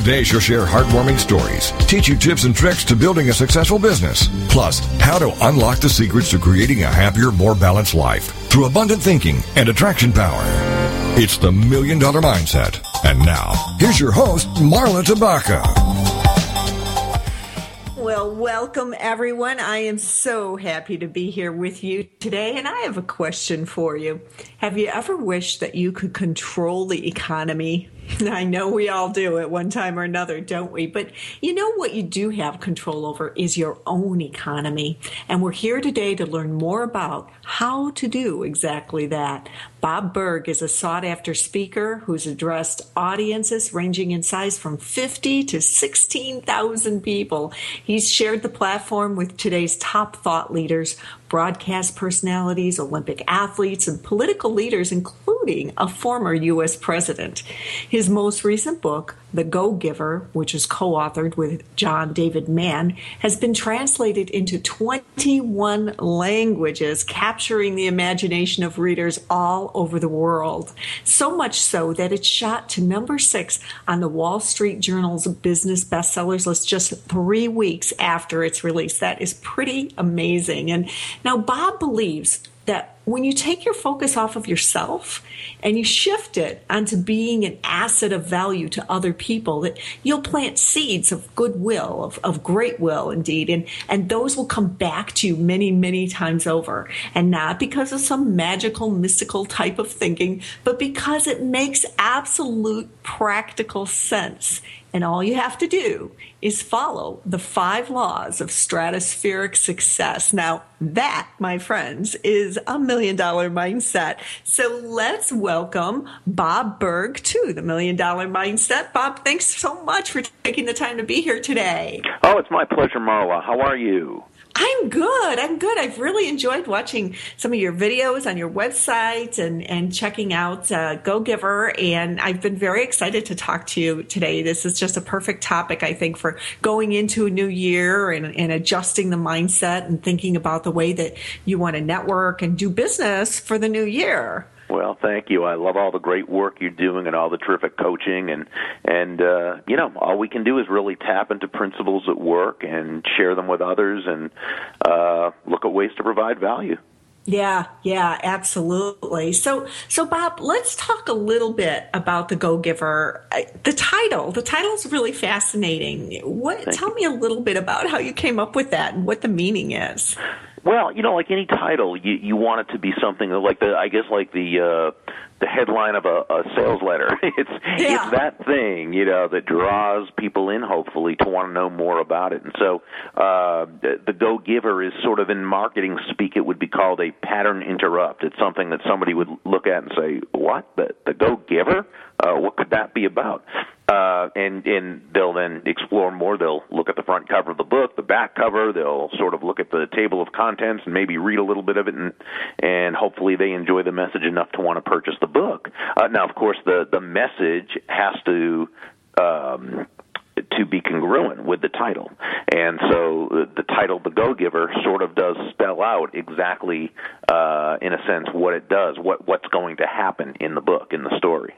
Today, she'll share heartwarming stories, teach you tips and tricks to building a successful business, plus how to unlock the secrets to creating a happier, more balanced life through abundant thinking and attraction power. It's the Million Dollar Mindset. And now, here's your host, Marla Tabaka. Well, welcome everyone. I am so happy to be here with you today, and I have a question for you. Have you ever wished that you could control the economy? I know we all do at one time or another, don't we? But you know what you do have control over is your own economy. And we're here today to learn more about how to do exactly that. Bob Burg is a sought after speaker who's addressed audiences ranging in size from 50 to 16,000 people. He's shared the platform with today's top thought leaders, broadcast personalities, Olympic athletes, and political leaders, including a former U.S. president. His most recent book, The Go Giver, which is co authored with John David Mann, has been translated into 21 languages, capturing the imagination of readers all over the world. So much so that it shot to number six on the Wall Street Journal's business bestsellers list just three weeks after its release. That is pretty amazing. And now, Bob believes when you take your focus off of yourself and you shift it onto being an asset of value to other people, that you'll plant seeds of goodwill, of, of great will indeed, and, and those will come back to you many, many times over. And not because of some magical, mystical type of thinking, but because it makes absolute practical sense. And all you have to do is follow the five laws of stratospheric success. Now, that, my friends, is a million dollar mindset. So let's welcome Bob Burg to the Million Dollar Mindset. Bob, thanks so much for taking the time to be here today. Oh, it's my pleasure, Marla. How are you? I'm good. I'm good. I've really enjoyed watching some of your videos on your website and, and checking out uh, Go Giver. And I've been very excited to talk to you today. This is just a perfect topic, I think, for going into a new year and, and adjusting the mindset and thinking about the way that you want to network and do business for the new year. Well, thank you. I love all the great work you're doing and all the terrific coaching and and uh, you know all we can do is really tap into principles at work and share them with others and uh, look at ways to provide value. Yeah, yeah, absolutely. So, so Bob, let's talk a little bit about the Go Giver. The title, the title is really fascinating. What? Thank tell you. me a little bit about how you came up with that and what the meaning is. Well, you know, like any title, you you want it to be something like the I guess like the uh the headline of a, a sales letter. It's Yeah. it's that thing, you know, that draws people in hopefully to want to know more about it. And so uh the, the go giver is sort of in marketing speak it would be called a pattern interrupt. It's something that somebody would look at and say, "What? The the go giver? Uh what could that be about?" Uh, and and they'll then explore more. They'll look at the front cover of the book, the back cover. They'll sort of look at the table of contents and maybe read a little bit of it, and and hopefully they enjoy the message enough to want to purchase the book. Uh, now, of course, the the message has to. Um, to be congruent with the title. And so the, the title, The Go Giver, sort of does spell out exactly, uh, in a sense, what it does, what, what's going to happen in the book, in the story.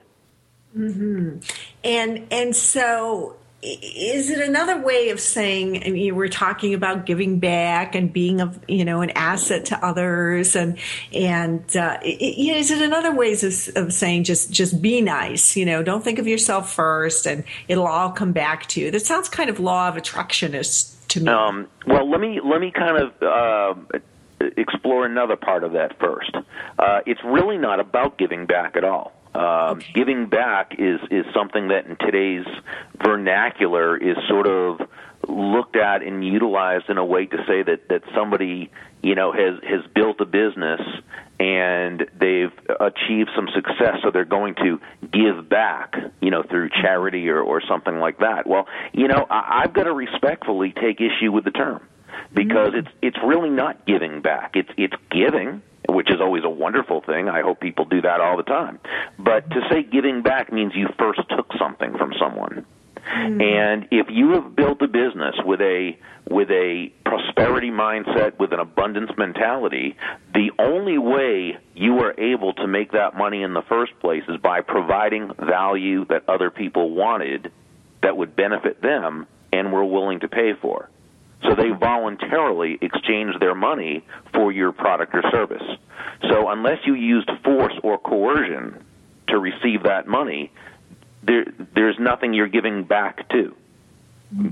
And and so is it another way of saying I mean we're talking about giving back and being of you know an asset to others and and uh, is it another ways of, of saying just just be nice you know don't think of yourself first and it'll all come back to you that sounds kind of law of attractionist to me Um, well, let me let me kind of uh, explore another part of that first. Uh, it's really not about giving back at all. Um, okay. Giving back is is something that in today's vernacular is sort of looked at and utilized in a way to say that that somebody you know has has built a business and they've achieved some success so they're going to give back you know through charity or or something like that well you know I, I've got to respectfully take issue with the term because mm-hmm. it's it's really not giving back it's it's giving which is always a wonderful thing. I hope people do that all the time. But to say giving back means you first took something from someone. Mm. And if you have built a business with a with a prosperity mindset, with an abundance mentality, the only way you are able to make that money in the first place is by providing value that other people wanted that would benefit them and were willing to pay for. So they voluntarily exchange their money for your product or service. So unless you used force or coercion to receive that money, there there's nothing you're giving back to.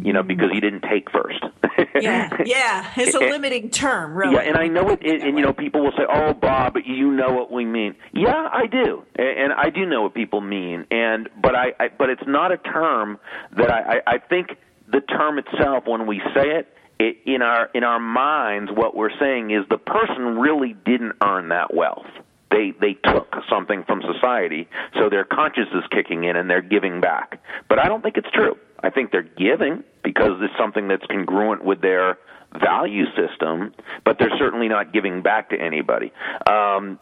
You know, because you didn't take first. yeah, yeah, it's a limiting term, really. Yeah, and I know it, it and you know, people will say, "Oh, Bob, you know what we mean." Yeah, I do, and I do know what people mean, and but I, I but it's not a term that I, I, I think the term itself, when we say it, it, in our in our minds, what we're saying is the person really didn't earn that wealth. They they took something from society, so their conscience is kicking in and they're giving back. But I don't think it's true. I think they're giving because it's something that's congruent with their value system, but they're certainly not giving back to anybody. Um,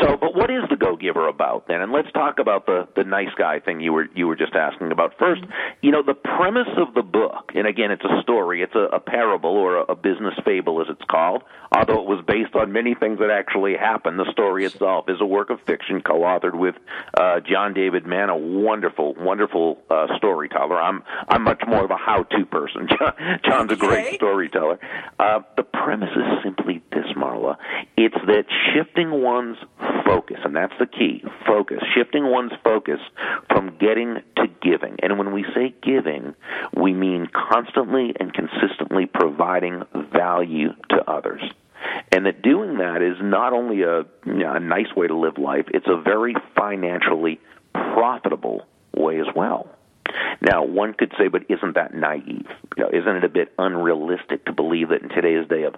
so, but what is the go giver about then? And let's talk about the the nice guy thing you were you were just asking about. First, you know, the premise of the book, and again, it's a story, it's a, a parable or a, a business fable, as it's called. Although it was based on many things that actually happened, the story itself is a work of fiction, co-authored with uh, John David Mann, a wonderful, wonderful uh, storyteller. I'm I'm much more of a how-to person. John, John's a great storyteller. Uh, the premise is simply this, Marla. It's that shifting one's focus, and that's the key focus, shifting one's focus from getting to giving. And when we say giving, we mean constantly and consistently providing value to others. And that doing that is not only a, you know, a nice way to live life, it's a very financially profitable way as well. Now, one could say, but isn't that naive? You know, isn't it a bit unrealistic to believe that in today's day of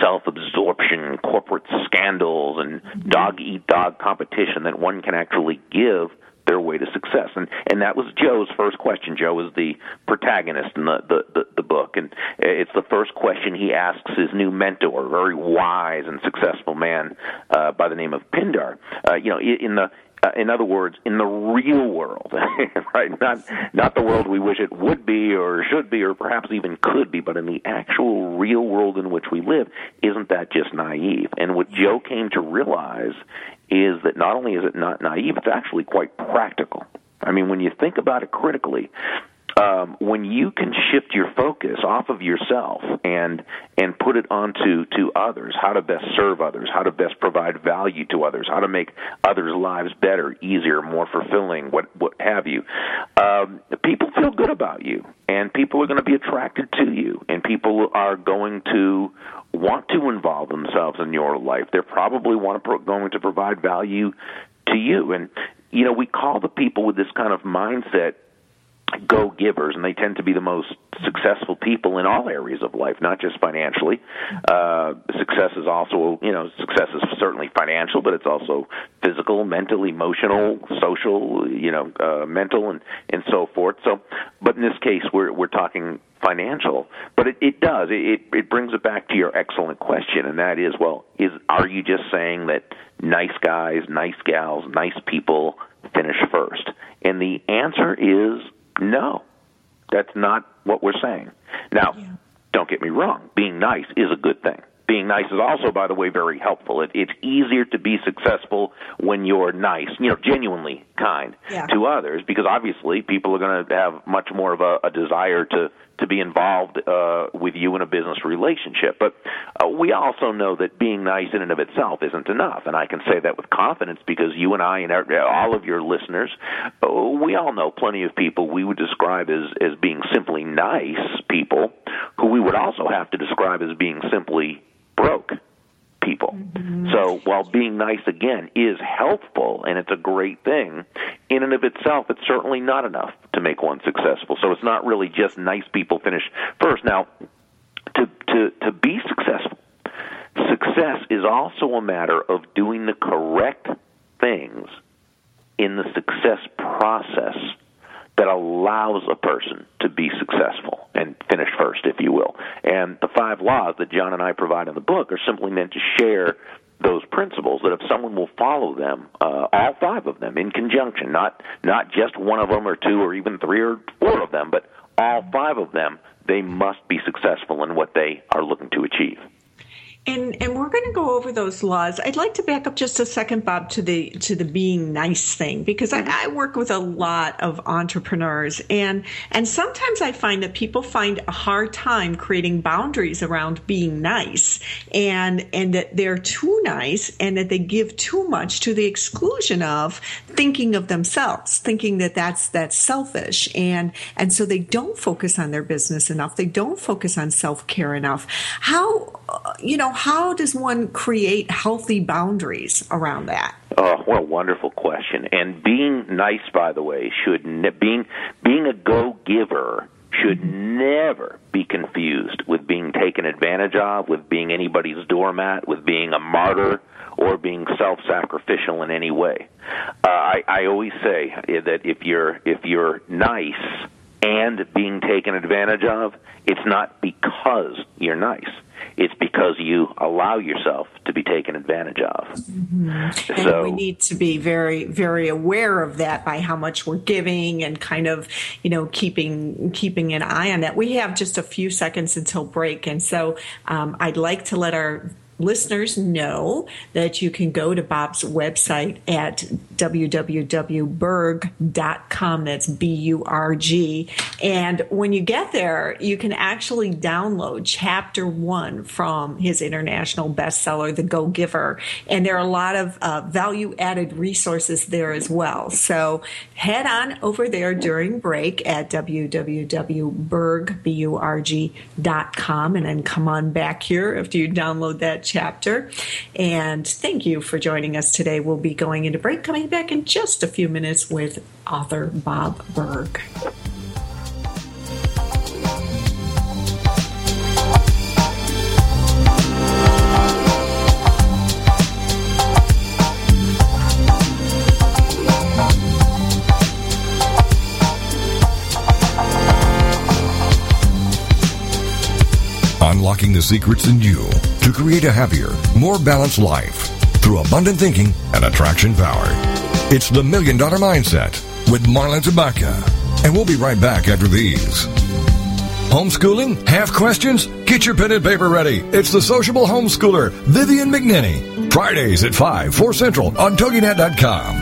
self-absorption, corporate scandals, and dog eat dog competition, that one can actually give their way to success. And and that was Joe's first question. Joe is the protagonist in the the, the, the book, and it's the first question he asks his new mentor, a very wise and successful man uh, by the name of Pindar. Uh, you know, in the uh, in other words, in the real world, right? Not not the world we wish it would be or should be or perhaps even could be, but in the actual real world in which we live, isn't that just naive? And what Joe came to realize is that not only is it not naive, it's actually quite practical. I mean, when you think about it critically, um, when you can shift your focus off of yourself and and put it onto to others, how to best serve others, how to best provide value to others, how to make others' lives better, easier, more fulfilling, what what have you, um, people feel good about you, and people are going to be attracted to you, and people are going to want to involve themselves in your life. They're probably want to pro- going to provide value to you, and you know we call the people with this kind of mindset go givers, and they tend to be the most successful people in all areas of life, not just financially. Uh, success is also, you know, success is certainly financial, but it's also physical, mental, emotional, social, you know, uh, mental, and and so forth. So, but in this case, we're we're talking financial, but it, it does it it brings it back to your excellent question, and that is, well, is are you just saying that nice guys, nice gals, nice people finish first? And the answer is no, that's not what we're saying. Now, yeah. don't get me wrong. Being nice is a good thing. Being nice is also, by the way, very helpful. It, it's easier to be successful when you're nice, you know, genuinely kind yeah. to others, because obviously people are going to have much more of a, a desire to to be involved uh, with you in a business relationship. But uh, we also know that being nice in and of itself isn't enough, and I can say that with confidence because you and I and all of your listeners, uh, we all know plenty of people we would describe as as being simply nice people, who we would also have to describe as being simply broke. people. Mm-hmm. So while being nice again is helpful and it's a great thing, in and of itself, it's certainly not enough to make one successful. So it's not really just nice people finish first. Now, to to to be successful, success is also a matter of doing the correct things in the success process that allows a person to be successful and finish first, if you will. And the five laws that John and I provide in the book are simply meant to share those principles that if someone will follow them, uh, all five of them in conjunction, not not just one of them or two or even three or four of them, but all five of them, they must be successful in what they are looking to achieve. And and we're going to go over those laws. I'd like to back up just a second, Bob, to the to the being nice thing because I, mm-hmm. I, work with a lot of entrepreneurs and and sometimes I find that people find a hard time creating boundaries around being nice and and that they're too nice and that they give too much to the exclusion of thinking of themselves, thinking that that's that's selfish and and so they don't focus on their business enough. They don't focus on self care enough. How uh, you know how does one create healthy boundaries around that? Oh, what a wonderful question! And being nice, by the way, should ne- being being a go giver should mm-hmm. never be confused with being taken advantage of, with being anybody's doormat, with being a martyr, or being self-sacrificial in any way. Uh, I, I always say that if you're if you're nice and being taken advantage of, it's not because you're nice it's because you allow yourself to be taken advantage of. Mm-hmm. So we need to be very, very aware of that by how much we're giving and kind of, you know, keeping keeping an eye on that. We have just a few seconds until break, and so um, I'd like to let our listeners know that you can go to Bob's website at www.burg.com. That's B U R G. And when you get there, you can actually download chapter one from his international bestseller, The Go Giver. And there are a lot of uh, value added resources there as well. So head on over there during break at www.burg.com and then come on back here after you download that chapter. And thank you for joining us today. We'll be going into break, coming back in just a few minutes with author Bob Burg. Unlocking the secrets in you to create a happier, more balanced life through abundant thinking and attraction power. It's the Million Dollar Mindset with Marla Tabaka. And we'll be right back after these. Homeschooling? Have questions? Get your pen and paper ready. It's the sociable homeschooler, Vivian McNinney. Fridays at 5, 4 Central on TogiNet.com.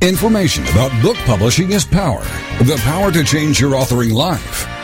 Information about book publishing is power. The power to change your authoring life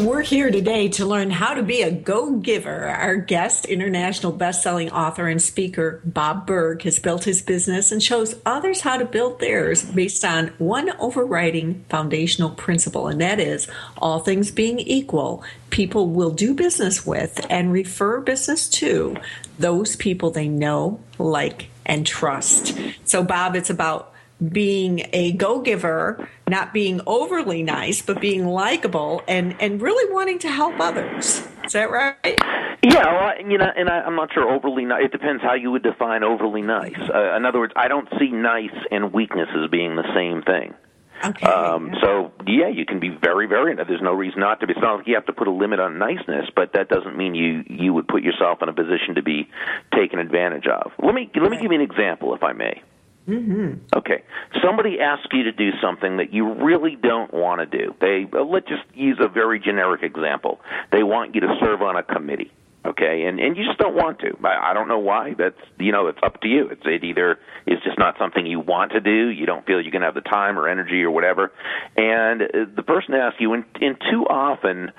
And we're here today to learn how to be a go giver. Our guest, international best-selling author and speaker Bob Burg, has built his business and shows others how to build theirs based on one overriding foundational principle, and that is all things being equal, people will do business with and refer business to those people they know, like, and trust. So, Bob, it's about being a go giver, not being overly nice, but being likable and, and really wanting to help others. Is that right? Yeah, well, you know, and I, I'm not sure overly nice. It depends how you would define overly nice. Uh, in other words, I don't see nice and weakness as being the same thing. Okay. Um, so yeah, you can be very, very. There's no reason not to be. It's not like you have to put a limit on niceness, but that doesn't mean you you would put yourself in a position to be taken advantage of. Let me let me give you an example, if I may. Mm-hmm. Okay, somebody asks you to do something that you really don't want to do. They uh, let's just use a very generic example. They want you to serve on a committee. Okay, and and you just don't want to. I, I don't know why. That's you know it's up to you. It's it either is just not something you want to do. You don't feel you're going to have the time or energy or whatever, and uh, the person asks you. And, and too often,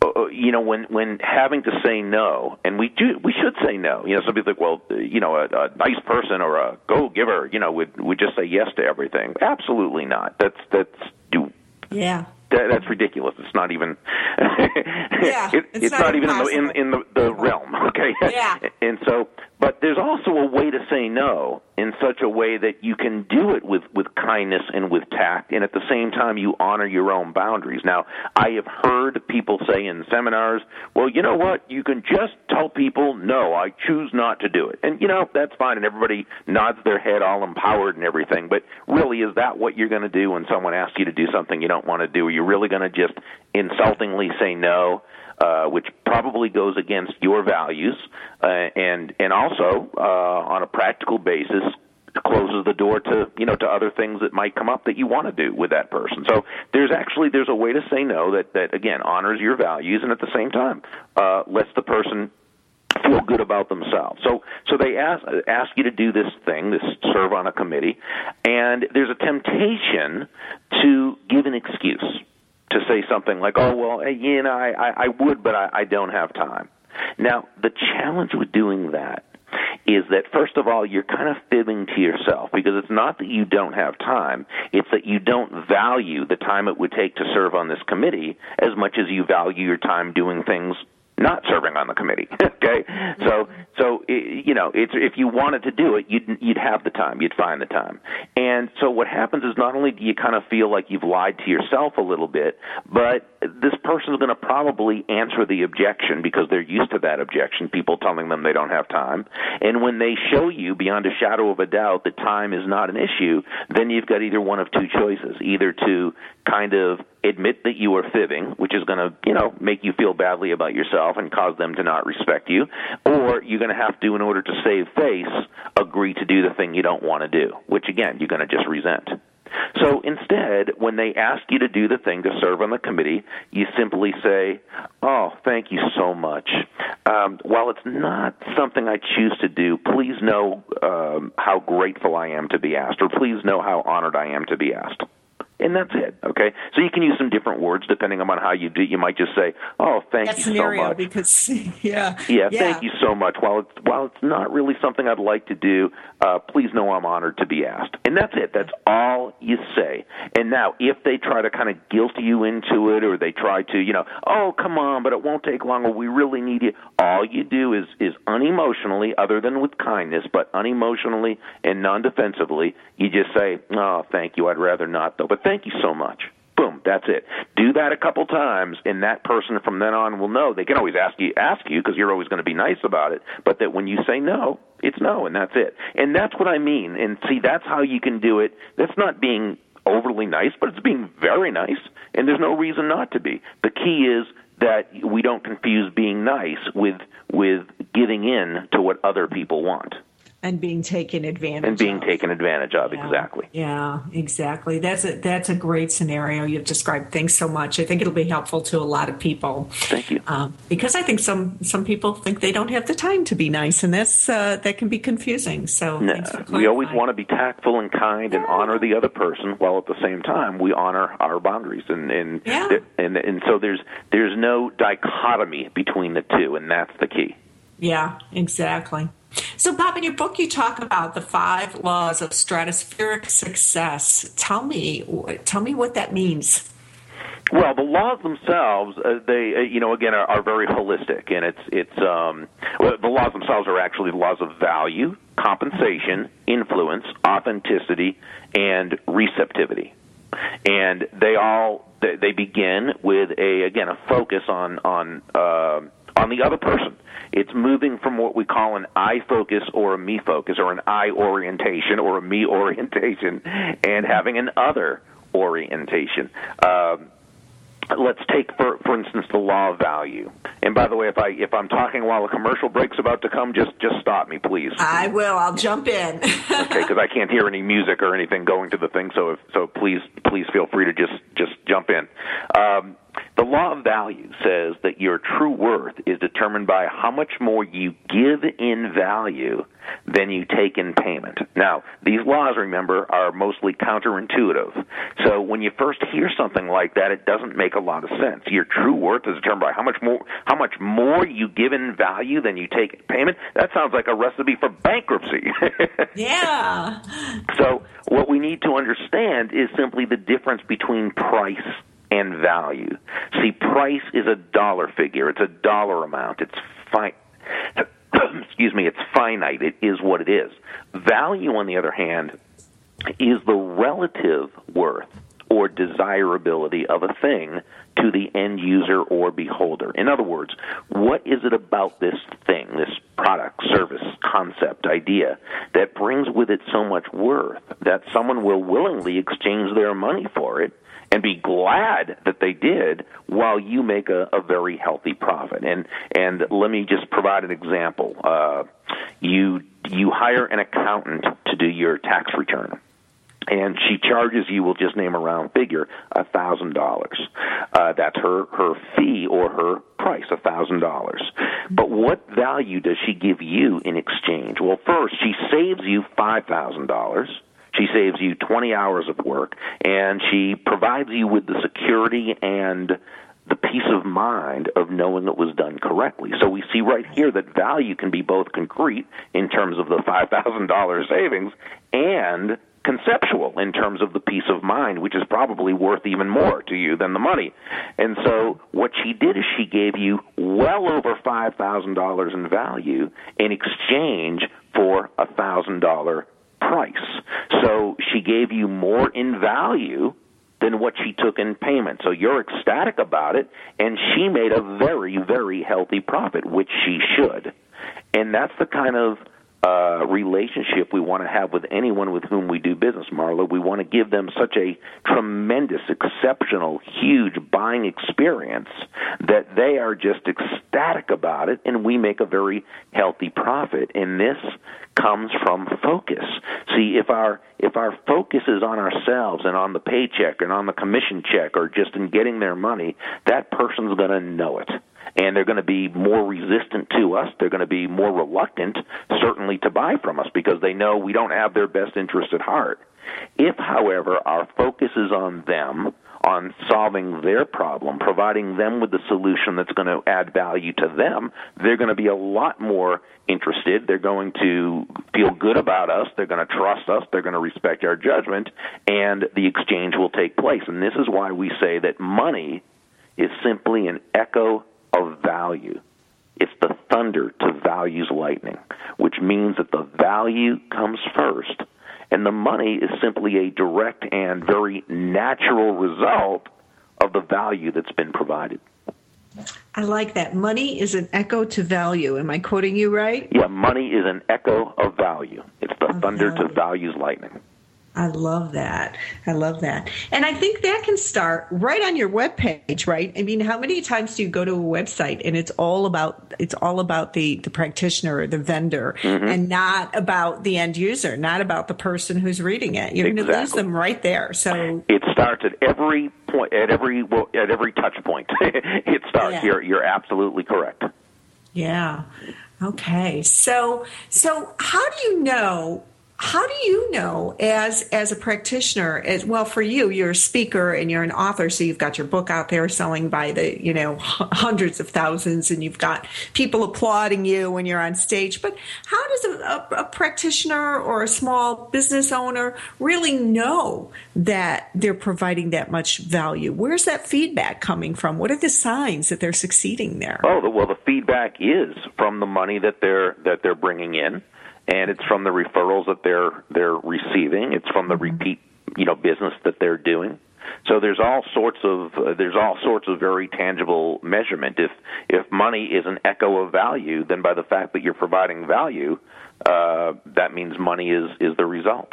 Uh, you know, when when having to say no, and we do, we should say no. You know, some people think, well, you know, a, a nice person or a go giver, you know, would would just say yes to everything. Absolutely not. That's that's do. Yeah. That, that's ridiculous. It's not even. yeah, it, it's, it's not, not, even in the in, in the, the realm. Okay. Yeah. and so, but there's also a way to say no in such a way that you can do it with with kindness and with tact, and at the same time you honor your own boundaries. Now, I have heard people say in seminars, "Well, you know what? You can just tell people no. I choose not to do it," and you know that's fine, and everybody nods their head, all empowered and everything. But really, is that what you're going to do when someone asks you to do something you don't want to do? Are you really going to just insultingly say no? Uh, which probably goes against your values, uh, and and also uh, on a practical basis closes the door to you know to other things that might come up that you want to do with that person. So there's actually there's a way to say no that that again honors your values and at the same time uh, lets the person feel good about themselves. So so they ask ask you to do this thing, this serve on a committee, and there's a temptation to give an excuse to say something like, "Oh well, eh, you know, I I, I would, but I, I don't have time." Now the challenge with doing that is that first of all you're kind of fibbing to yourself because it's not that you don't have time it's that you don't value the time it would take to serve on this committee as much as you value your time doing things not serving on the committee. okay, so so it, you know, it's if you wanted to do it, you'd you'd have the time, you'd find the time. And so what happens is not only do you kind of feel like you've lied to yourself a little bit, but this person is going to probably answer the objection because they're used to that objection, people telling them they don't have time. And when they show you beyond a shadow of a doubt that time is not an issue, then you've got either one of two choices: either to kind of admit that you are fibbing, which is going to, you know, make you feel badly about yourself and cause them to not respect you, or you're going to have to, in order to save face, agree to do the thing you don't want to do, which again, you're going to just resent. So instead, when they ask you to do the thing to serve on the committee, you simply say, Oh, thank you so much. Um, while it's not something I choose to do, please know um, how grateful I am to be asked, or please know how honored I am to be asked and that's it. Okay, so you can use some different words depending on how you do. You might just say, "Oh, thank you so much." because yeah, yeah, thank you so much. While it's while it's not really something I'd like to do, uh, please know I'm honored to be asked. And that's it. That's all you say. And now, if they try to kind of guilt you into it, or they try to, you know, oh come on, but it won't take long, or we really need you. All you do is is unemotionally, other than with kindness, but unemotionally and non-defensively, you just say, "Oh, thank you. I'd rather not, though." But thank you so much. Boom, that's it. Do that a couple times, and that person from then on will know. They can always ask you, ask you, because you're always going to be nice about it. But that when you say no, it's no, and that's it. And that's what I mean. And see, that's how you can do it. That's not being overly nice, but it's being very nice, and there's no reason not to be. The key is that we don't confuse being nice with with giving in to what other people want and being taken advantage and being of. taken advantage of Yeah. exactly Yeah, exactly. That's a that's a great scenario you've described. Thanks so much. I think it'll be helpful to a lot of people. Thank you. Um, because I think some some people think they don't have the time to be nice, and that's uh, that can be confusing. So No, we always want to be tactful and kind and honor the other person while at the same time we honor our boundaries and and Yeah. and and so there's there's no dichotomy between the two and that's the key. Yeah, exactly. So, Bob, in your book, you talk about the five laws of stratospheric success. Tell me, tell me what that means. Well, the laws themselves, uh, they, uh, you know, again, are, are very holistic, and it's it's um, the laws themselves are actually the laws of value, compensation, influence, authenticity, and receptivity, and they all they, they begin with a again a focus on on uh, on the other person. It's moving from what we call an I focus or a me focus or an I orientation or a me orientation and having an other orientation. Um, let's take for for instance the law of value. And by the way, if I if I'm talking while a commercial break's about to come, just just stop me, please. I will. I'll jump in. okay, because I can't hear any music or anything going to the thing. So if so, please please feel free to just just jump in. Um, the law of value says that your true worth is determined by how much more you give in value than you take in payment. Now, these laws, remember, are mostly counterintuitive. So when you first hear something like that, it doesn't make a lot of sense. Your true worth is determined by how much more how much more you give in value than you take in payment. That sounds like a recipe for bankruptcy. yeah. So what we need to understand is simply the difference between price and value. See, price is a dollar figure. It's a dollar amount. It's fine. Excuse me. It's finite. It is what it is. Value, on the other hand, is the relative worth or desirability of a thing to the end user or beholder. In other words, what is it about this thing, this product, service, concept, idea, that brings with it so much worth that someone will willingly exchange their money for it? And be glad that they did while you make a, a very healthy profit. And and let me just provide an example. Uh, you you hire an accountant to do your tax return and she charges you we'll just name a round figure a thousand dollars uh that's her her fee or her price a thousand dollars but what value does she give you in exchange well first she saves you five thousand dollars she saves you 20 hours of work, and she provides you with the security and the peace of mind of knowing it was done correctly. So we see right here that value can be both concrete in terms of the $5,000 savings and conceptual in terms of the peace of mind, which is probably worth even more to you than the money. And so what she did is she gave you well over $5,000 in value in exchange for a $1,000 price. So she gave you more in value than what she took in payment. So you're ecstatic about it, and she made a very, very healthy profit, which she should. And that's the kind of uh, relationship we want to have with anyone with whom we do business, Marla. We want to give them such a tremendous, exceptional, huge buying experience that they are just ecstatic about it, and we make a very healthy profit. And this comes from focus. See, if our if our focus is on ourselves and on the paycheck and on the commission check or just in getting their money, that person's going to know it and they're going to be more resistant to us. They're going to be more reluctant, certainly, to buy from us because they know we don't have their best interest at heart. If, however, our focus is on them, on solving their problem, providing them with the solution that's going to add value to them, they're going to be a lot more interested. They're going to feel good about us. They're going to trust us. They're going to respect our judgment, and the exchange will take place. And this is why we say that money is simply an echo of value. It's the thunder to value's lightning, which means that the value comes first, and the money is simply a direct and very natural result of the value that's been provided. I like that. Money is an echo to value. Am I quoting you right? Yeah, money is an echo of value. It's the Of thunder value. to value's lightning. I love that. I love that. And I think that can start right on your webpage, right? I mean, how many times do you go to a website and it's all about it's all about the the practitioner or the vendor mm-hmm. and not about the end user, not about the person who's reading it. You're exactly. going to lose them right there. So it starts at every point at every well, at every touch point. it starts. Yeah. You're you're absolutely correct. Yeah. Okay. So so how do you know how do you know as as a practitioner as well for you you're a speaker and you're an author so you've got your book out there selling by the you know hundreds of thousands and you've got people applauding you when you're on stage. But how does a, a, a practitioner or a small business owner really know that they're providing that much value? Where's that feedback coming from? What are the signs that they're succeeding there? Oh well the feedback is from the money that they're that they're bringing in and it's from the referrals that they're they're receiving. It's from the mm-hmm. repeat you know business that they're doing. So there's all sorts of uh, there's all sorts of very tangible measurement. If if money is an echo of value, then by the fact that you're providing value, uh, that means money is is the result.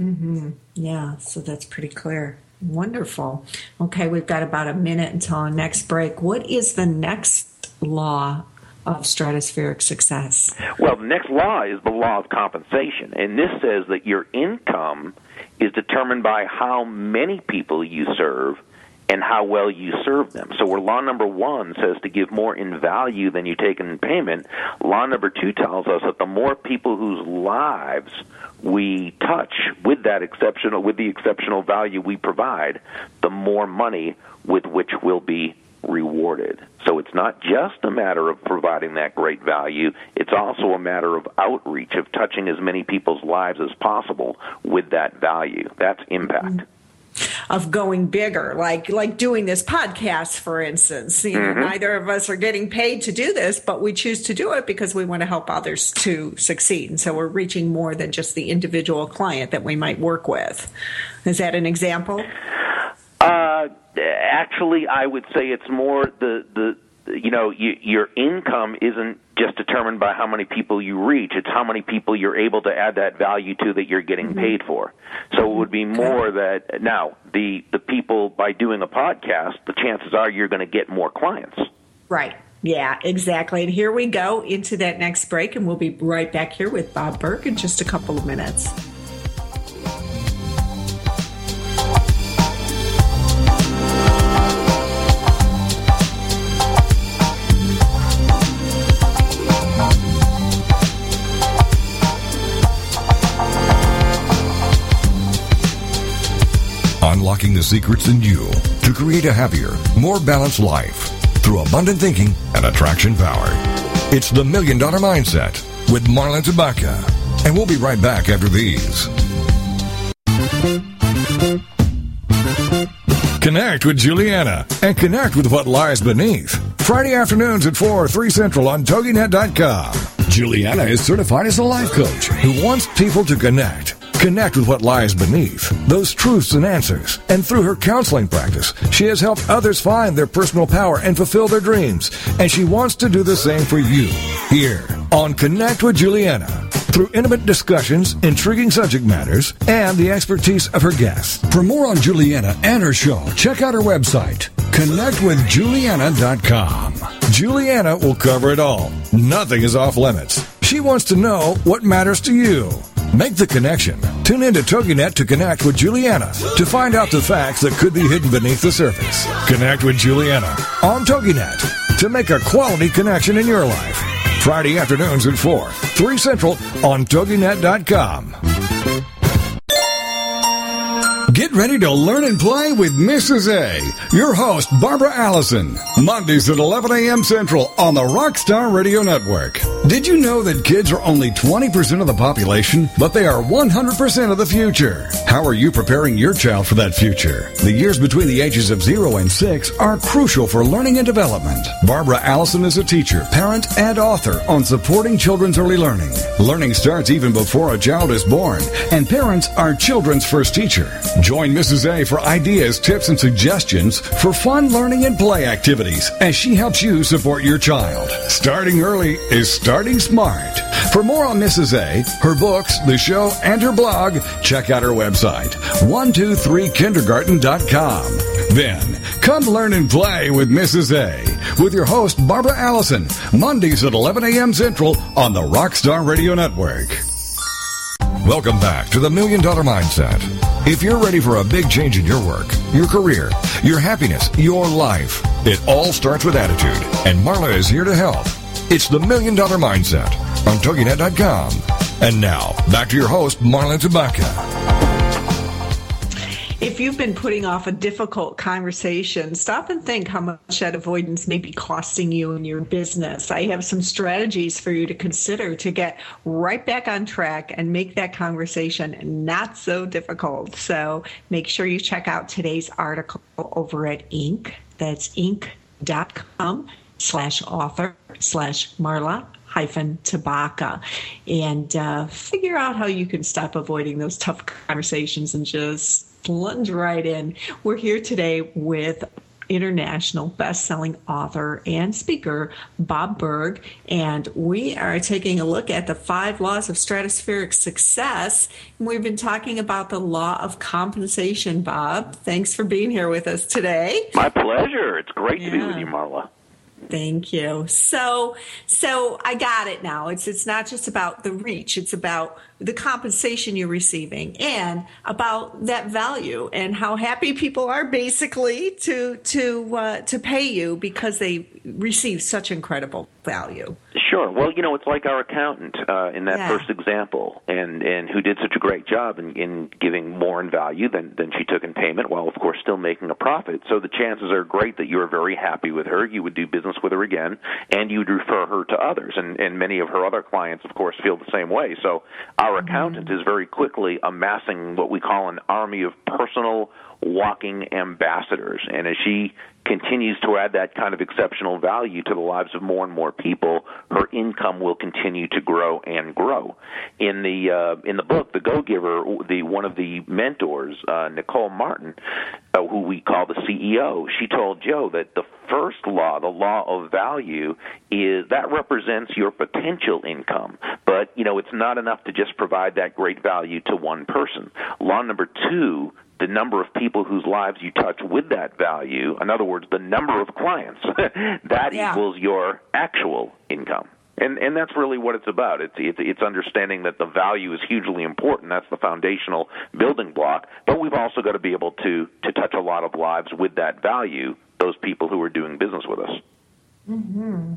Mm-hmm. Yeah, so that's pretty clear. Wonderful. Okay, we've got about a minute until our next break. What is the next law of stratospheric success? Well, the next law is the law of compensation, and this says that your income is determined by how many people you serve and how well you serve them. So where law number one says to give more in value than you take in payment, law number two tells us that the more people whose lives we touch with that exceptional with the exceptional value we provide, the more money with which we'll be rewarded. So it's not just a matter of providing that great value, it's also a matter of outreach, of touching as many people's lives as possible with that value. That's impact. Mm-hmm of going bigger, like like doing this podcast, for instance. You know, mm-hmm. neither of us are getting paid to do this, but we choose to do it because we want to help others to succeed. And so we're reaching more than just the individual client that we might work with. Is that an example? Uh, actually, I would say it's more the the you know you, your income isn't just determined by how many people you reach it's how many people you're able to add that value to that you're getting mm-hmm. paid for so it would be more that now the the people by doing a podcast the chances are you're going to get more clients right yeah, exactly. And here we go into that next break, and we'll be right back here with Bob Burg in just a couple of minutes. Unlocking the secrets in you to create a happier, more balanced life through abundant thinking and attraction power. It's the Million Dollar Mindset with Marla Tabaka. And we'll be right back after these. Connect with Juliana and connect with what lies beneath. Friday afternoons at 4, 3 Central on TogiNet.com. Juliana is certified as a life coach who wants people to connect Connect with what lies beneath, those truths and answers. And through her counseling practice, she has helped others find their personal power and fulfill their dreams. And she wants to do the same for you here on Connect with Juliana through intimate discussions, intriguing subject matters, and the expertise of her guests. For more on Juliana and her show, check out her website, connectwithjuliana.com. Juliana will cover it all. Nothing is off limits. She wants to know what matters to you. Make the connection. Tune into TogiNet to connect with Juliana to find out the facts that could be hidden beneath the surface. Connect with Juliana on TogiNet to make a quality connection in your life. Friday afternoons at 4, 3 Central on TogiNet.com. Get ready to learn and play with Mrs. A, your host, Barbara Allison, Mondays at 11 a.m. Central on the Rockstar Radio Network. Did you know that kids are only 20% of the population, but they are 100% of the future? How are you preparing your child for that future? The years between the ages of 0 and 6 are crucial for learning and development. Barbara Allison is a teacher, parent, and author on supporting children's early learning. Learning starts even before a child is born, and parents are children's first teacher. Join Mrs. A for ideas, tips, and suggestions for fun learning and play activities as she helps you support your child. Starting early is starting Starting Smart. For more on Mrs. A, her books, the show, and her blog, check out her website, 123kindergarten.com. Then, come learn and play with Mrs. A with your host, Barbara Allison, Mondays at 11 a.m. Central on the Rockstar Radio Network. Welcome back to the Million Dollar Mindset. If you're ready for a big change in your work, your career, your happiness, your life, it all starts with attitude, and Marla is here to help. It's the Million Dollar Mindset on TogiNet.com. And now, back to your host, Marla Tabaka. If you've been putting off a difficult conversation, stop and think how much that avoidance may be costing you in your business. I have some strategies for you to consider to get right back on track and make that conversation not so difficult. So make sure you check out today's article over at Inc. That's inc.com slash author slash Marla hyphen Tabaka. And uh, figure out how you can stop avoiding those tough conversations and just plunge right in. We're here today with international best-selling author and speaker Bob Burg, and we are taking a look at the five laws of stratospheric success. And we've been talking about the law of compensation Bob. Thanks for being here with us today. My pleasure. It's great yeah. to be with you Marla Thank you. So, so I got it now. It's it's not just about the reach. It's about the compensation you're receiving and about that value and how happy people are basically to to uh, to pay you because they receive such incredible value. Sure. Well, you know, it's like our accountant uh, in that yeah. first example, and and who did such a great job in, in giving more in value than than she took in payment, while of course still making a profit. So the chances are great that you are very happy with her. You would do business with her again, and you'd refer her to others. And and many of her other clients, of course, feel the same way. So our mm-hmm. accountant is very quickly amassing what we call an army of personal walking ambassadors. And as she continues to add that kind of exceptional value to the lives of more and more people, her income will continue to grow and grow. In the uh, in the book, The Go Giver, the one of the mentors, uh, Nicole Martin, uh, who we call the CEO, she told Joe that the first law, the law of value, is that represents your potential income. But you know, it's not enough to just provide that great value to one person. Law number two the number of people whose lives you touch with that value, in other words, the number of clients, that yeah. equals your actual income. And and that's really what it's about. It's, it's it's understanding that the value is hugely important. That's the foundational building block. But we've also got to be able to to touch a lot of lives with that value. Those people who are doing business with us. Mm-hmm.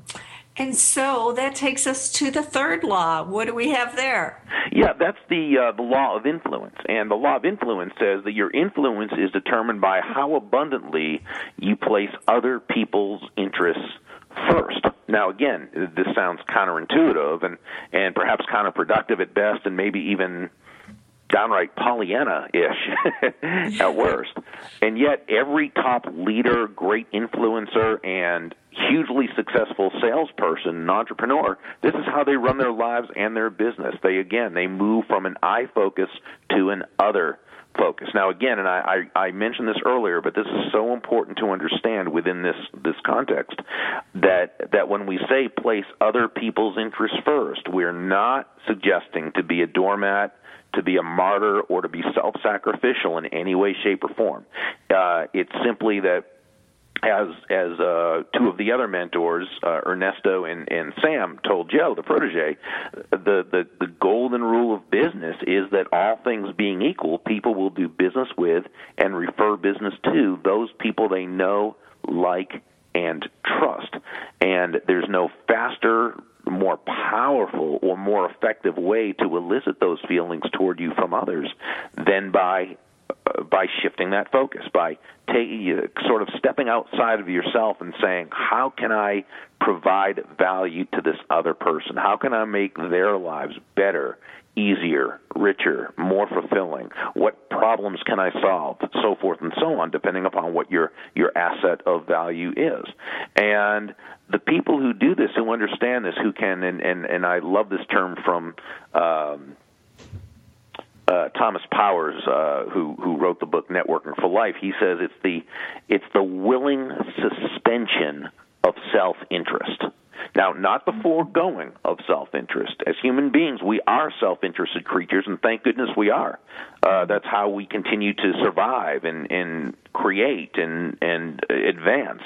And so that takes us to the third law. What do we have there? Yeah, that's the uh, the law of influence. And the law of influence says that your influence is determined by how abundantly you place other people's interests first. Now, again, this sounds counterintuitive and and perhaps counterproductive at best, and maybe even downright Pollyanna-ish at worst. And yet, every top leader, great influencer, and hugely successful salesperson and entrepreneur, this is how they run their lives and their business. They again, they move from an I focus to an other focus. Now, again, and I, I, I mentioned this earlier, but this is so important to understand within this this context that that when we say place other people's interests first, we're not suggesting to be a doormat to be a martyr or to be self sacrificial in any way, shape, or form. Uh, it's simply that as as uh, two of the other mentors, uh, Ernesto and, and Sam, told Joe, the protege, the, the the golden rule of business is that all things being equal, people will do business with and refer business to those people they know, like, and trust. And there's no faster more powerful or more effective way to elicit those feelings toward you from others than by uh, by shifting that focus by taking uh, sort of stepping outside of yourself and saying how can i provide value to this other person? How can i make their lives better easier, richer, more fulfilling? What problems can I solve? So forth and so on, depending upon what your your asset of value is. And the people who do this, who understand this, who can, and and, and I love this term from. Um, uh, Thomas Powers, uh, who who wrote the book Networking for Life, he says it's the it's the willing suspension of self interest. Now, not the foregoing of self interest. As human beings, we are self interested creatures, and thank goodness we are. Uh, that's how we continue to survive and, and create and, and advance.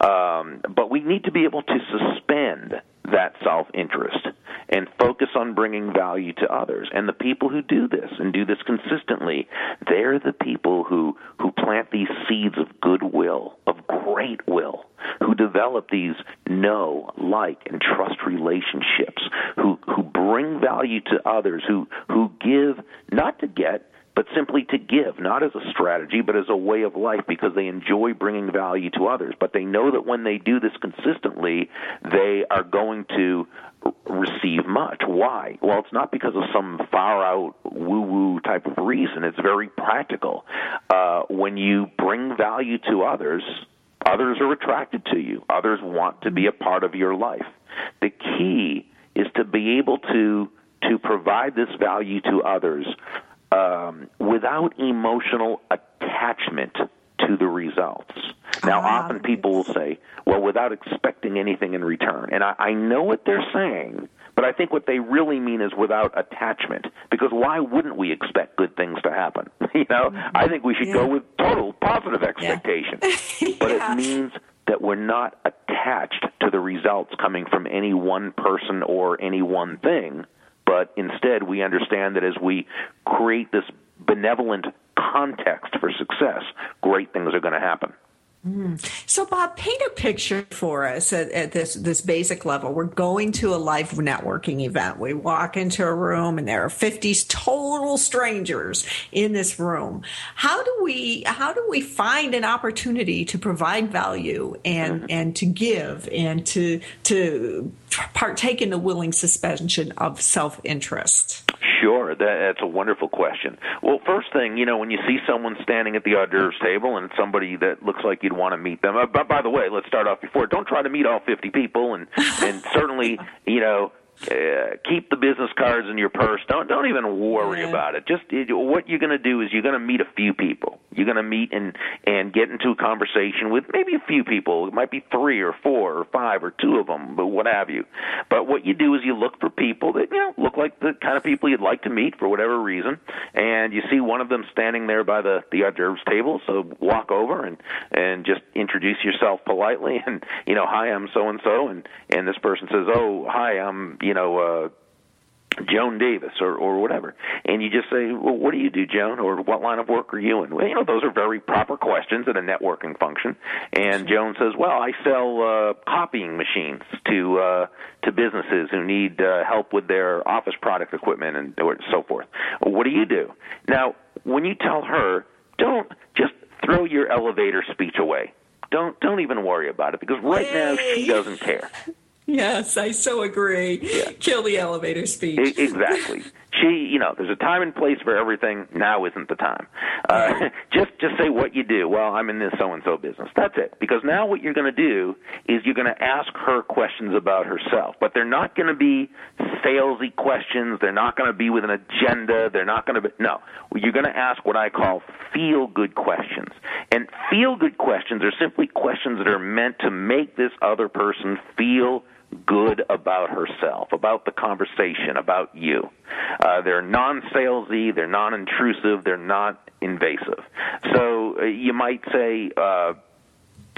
Um, but we need to be able to suspend that self interest and focus on bringing value to others. And the people who do this and do this consistently, they're the people who, who plant these seeds of goodwill, of great will, who develop these know, like, and trust relationships, who, who bring value to others, who, who give not to get, but simply to give, not as a strategy, but as a way of life because they enjoy bringing value to others. But they know that when they do this consistently, they are going to receive much. Why? Well, it's not because of some far out woo woo type of reason. It's very practical. Uh, when you bring value to others, others are attracted to you, others want to be a part of your life. The key is to be able to to provide this value to others um, without emotional attachment to the results. Now, ah, often people will say, well, without expecting anything in return. And I, I know what they're saying, but I think what they really mean is without attachment. Because why wouldn't we expect good things to happen? you know, mm-hmm. I think we should yeah. go with total positive expectation. Yeah. but it means that we're not attached to the results coming from any one person or any one thing but instead we understand that as we create this benevolent context for success, great things are going to happen. Mm. So, Bob, paint a picture for us at, at, this this basic level. We're going to a live networking event. We walk into a room, and there are fifty total strangers in this room. How do we how do we find an opportunity to provide value and mm-hmm. and to give and to to partake in the willing suspension of self interest? Sure, that, that's a wonderful question. Well, first thing, you know, when you see someone standing at the hors d'oeuvres table and somebody that looks like you'd want to meet them. Uh, by, by the way, let's start off before. Don't try to meet all 50 people, and and certainly, you know, uh, keep the business cards in your purse. Don't don't even worry yeah. about it. Just it, what you're going to do is you're going to meet a few people. You're going to meet and and get into a conversation with maybe a few people. It might be three or four or five or two of them, but what have you. But what you do is you look for people that you know look like the kind of people you'd like to meet for whatever reason, and you see one of them standing there by the the hors d'oeuvres table. So walk over and and just introduce yourself politely, and you know, hi, I'm so and so, and and this person says, oh, hi, I'm you know, uh, Joan Davis or or whatever, and you just say, "Well, what do you do, Joan?" or "What line of work are you in?" Well, you know, those are very proper questions in a networking function. And Joan says, "Well, I sell uh, copying machines to uh, to businesses who need uh, help with their office product equipment and or so forth." Well, what do you do? Now, when you tell her, don't just throw your elevator speech away. Don't don't even worry about it because right now she doesn't care. Yes, I so agree. Yeah. Kill the elevator speech. exactly. she, you know, there's a time and place for everything. Now isn't the time. Uh, just, just say what you do. Well, I'm in this so and so business. That's it. Because now what you're going to do is you're going to ask her questions about herself, but they're not going to be salesy questions. They're not going to be with an agenda. They're not going to be no. You're going to ask what I call feel good questions, and feel good questions are simply questions that are meant to make this other person feel good about herself, about the conversation, about you. Uh, they're non-salesy, they're non-intrusive, they're not invasive. So uh, you might say, uh,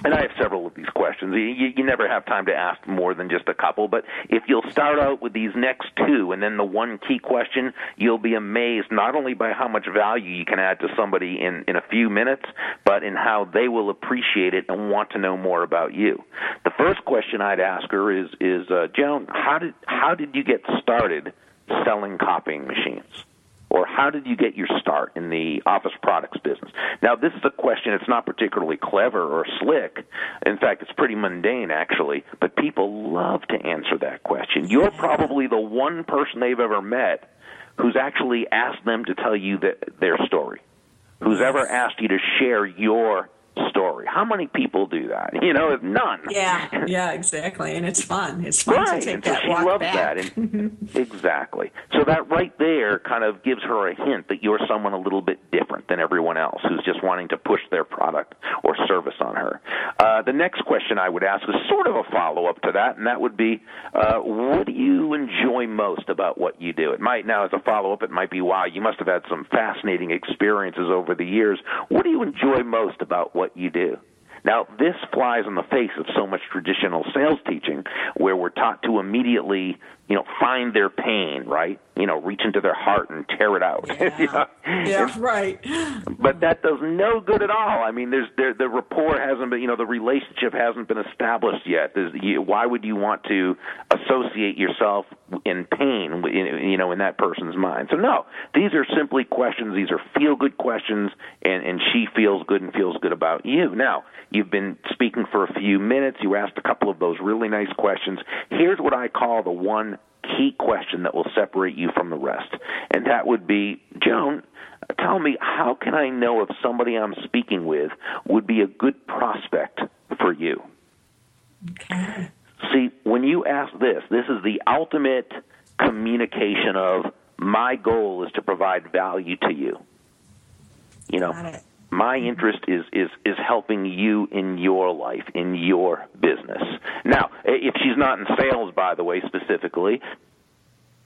and I have several of these questions. You, you never have time to ask more than just a couple, but if you'll start out with these next two and then the one key question, you'll be amazed not only by how much value you can add to somebody in, in a few minutes, but in how they will appreciate it and want to know more about you. The first question I'd ask her is, is uh, Joan, how did, how did you get started selling copying machines? Or how did you get your start in the office products business? Now, this is a question, it's not particularly clever or slick. In fact, it's pretty mundane, actually, but people love to answer that question. You're probably the one person they've ever met who's actually asked them to tell you the, their story, who's ever asked you to share your story. How many people do that? You know, none. Yeah, yeah, exactly. And it's fun. It's fun right. to take and so that she walk loves back. that. And, exactly. So that right there kind of gives her a hint that you're someone a little bit different than everyone else who's just wanting to push their product or service on her. Uh, the next question I would ask is sort of a follow up to that, and that would be, uh, what do you enjoy most about what you do? It might now, as a follow up, it might be, wow, you must have had some fascinating experiences over the years. What do you enjoy most about what you do? Now, this flies in the face of so much traditional sales teaching where we're taught to immediately, you know, find their pain, right? You know, reach into their heart and tear it out. Yeah, You know? yeah right. But that does no good at all. I mean, there's there, the rapport hasn't been, you know, the relationship hasn't been established yet. There's, you, why would you want to associate yourself in pain, in, you know, in that person's mind? So no, these are simply questions. These are feel good questions, and and she feels good and feels good about you. Now, you've been speaking for a few minutes. You asked a couple of those really nice questions. Here's what I call the one key question that will separate you from the rest, and that would be, Joan tell me how can I know if somebody I'm speaking with would be a good prospect for you? Okay. See, when you ask this, this is the ultimate communication of my goal is to provide value to you. You know, Got it. My interest is is is helping you in your life, in your business. Now, if she's not in sales, by the way, specifically,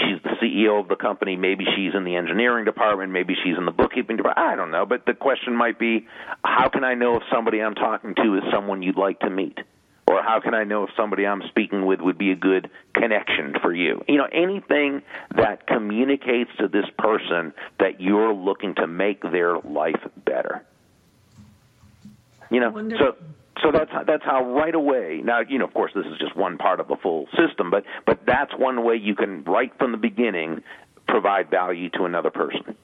she's the CEO of the company. Maybe she's in the engineering department. Maybe she's in the bookkeeping department. I don't know. But the question might be, how can I know if somebody I'm talking to is someone you'd like to meet? Or how can I know if somebody I'm speaking with would be a good connection for you? You know, anything that communicates to this person that you're looking to make their life better. You know, Wonderful. so so that's that's how right away. Now, you know, of course, this is just one part of a full system, but but that's one way you can right from the beginning provide value to another person.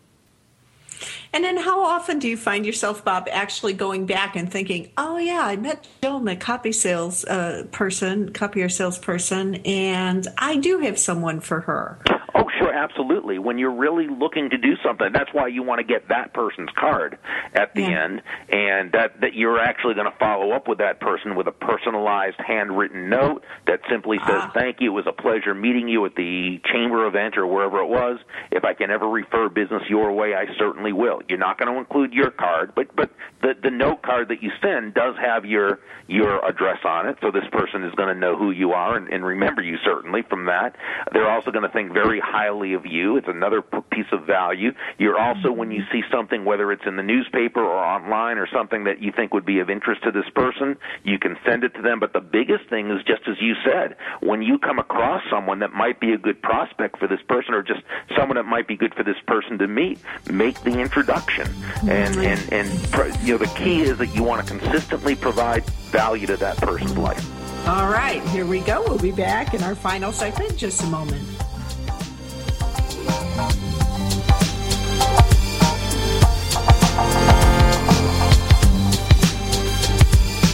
And then how often do you find yourself, Bob, actually going back and thinking, oh, yeah, I met Joan, the copy sales uh, person, copier salesperson, and I do have someone for her. Oh, sure, absolutely. When you're really looking to do something, that's why you want to get that person's card at the Yeah. end, and that that you're actually going to follow up with that person with a personalized handwritten note that simply says, Ah. "Thank you. It was a pleasure meeting you at the chamber event or wherever it was. If I can ever refer business your way, I certainly will." You're not going to include your card, but but the the note card that you send does have your your address on it, so this person is going to know who you are and, and remember you certainly from that. They're also going to think very highly of you. It's another p- piece of value. You're also when you see something, whether it's in the newspaper or online or something that you think would be of interest to this person, you can send it to them. But the biggest thing is just as you said, when you come across someone that might be a good prospect for this person or just someone that might be good for this person to meet, make the introduction. And and and pr- you know the key is that you want to consistently provide value to that person's life. All right, here we go. We'll be back in our final segment in just a moment.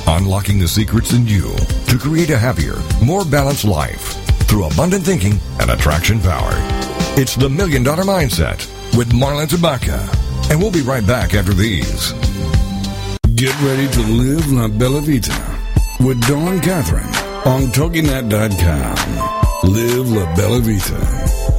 Unlocking the secrets in you to create a happier, more balanced life through abundant thinking and attraction power. It's the Million Dollar Mindset with Marla Tabaka. And we'll be right back after these. Get ready to live La Bella Vita with Dawn Catherine on TogiNet.com. Live La Bella Vita.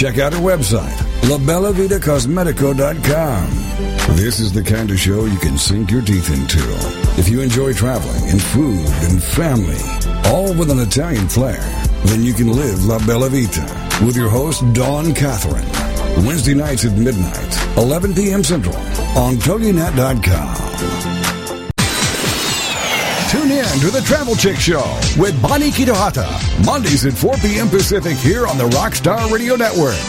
check out our website, labellavitacosmetico.com. This is the kind of show you can sink your teeth into. If you enjoy traveling and food and family, all with an Italian flair, then you can live La Bella Vita with your host, Dawn Catherine. Wednesday nights at midnight, 11 p.m. Central on TogiNet.com. In to the Travel Chick Show with Bonnie Kitohata, Mondays at 4 p.m. Pacific here on the Rockstar Radio Network.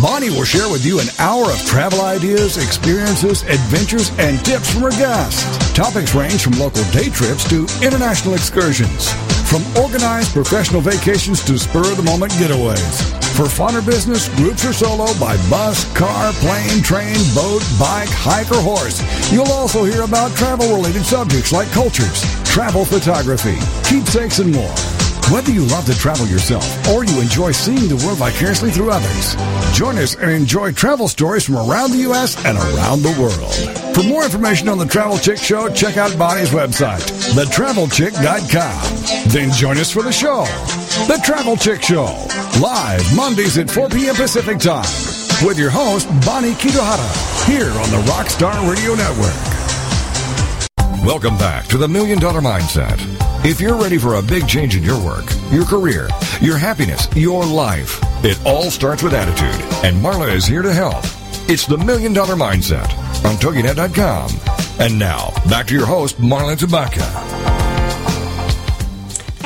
Bonnie will share with you an hour of travel ideas, experiences, adventures, and tips from her guests. Topics range from local day trips to international excursions, from organized professional vacations to spur of the moment getaways. For fun or business, groups or solo, by bus, car, plane, train, boat, bike, hike, or horse. You'll also hear about travel related subjects like cultures, travel photography, keepsakes, and more. Whether you love to travel yourself or you enjoy seeing the world vicariously through others, join us and enjoy travel stories from around the U.S. and around the world. For more information on the Travel Chick Show, check out Bonnie's website, thetravelchick.com. Then join us for the show, The Travel Chick Show, live Mondays at 4 p.m. Pacific Time, with your host, Bonnie Kitohara, here on the Rockstar Radio Network. Welcome back to the Million Dollar Mindset. If you're ready for a big change in your work, your career, your happiness, your life, it all starts with attitude, and Marla is here to help. It's the Million Dollar Mindset on TogiNet.com. And now, back to your host, Marla Tabaka.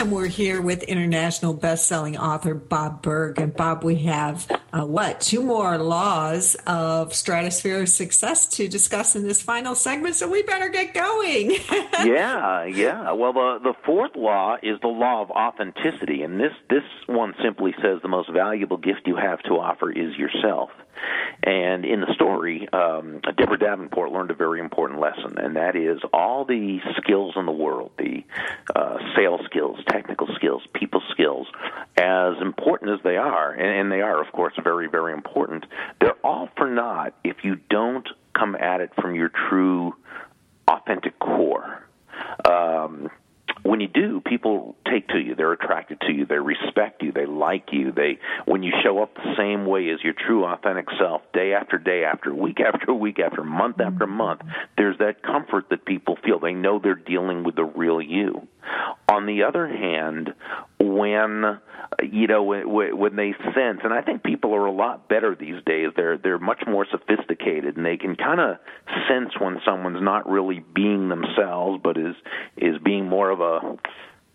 And we're here with international best-selling author Bob Burg. And Bob, we have uh, what two more laws of stratosphere success to discuss in this final segment. So we better get going. yeah, yeah. Well, the the fourth law is the law of authenticity, and this this one simply says the most valuable gift you have to offer is yourself. And in the story, um, Deborah Davenport learned a very important lesson, and that is all the skills in the world, the uh, sales skills, technical skills, people skills, as important as they are, and, and they are, of course, very, very important, they're all for naught if you don't come at it from your true, authentic core. Um, when you do, people take to you. They're attracted to you. They respect you. They like you. They when you show up the same way as your true authentic self, day after day after week after week after month after month, there's that comfort that people feel. They know they're dealing with the real you. On the other hand, when you know when, when they sense, and I think people are a lot better these days. They're they're much more sophisticated, and they can kind of sense when someone's not really being themselves, but is is being more of a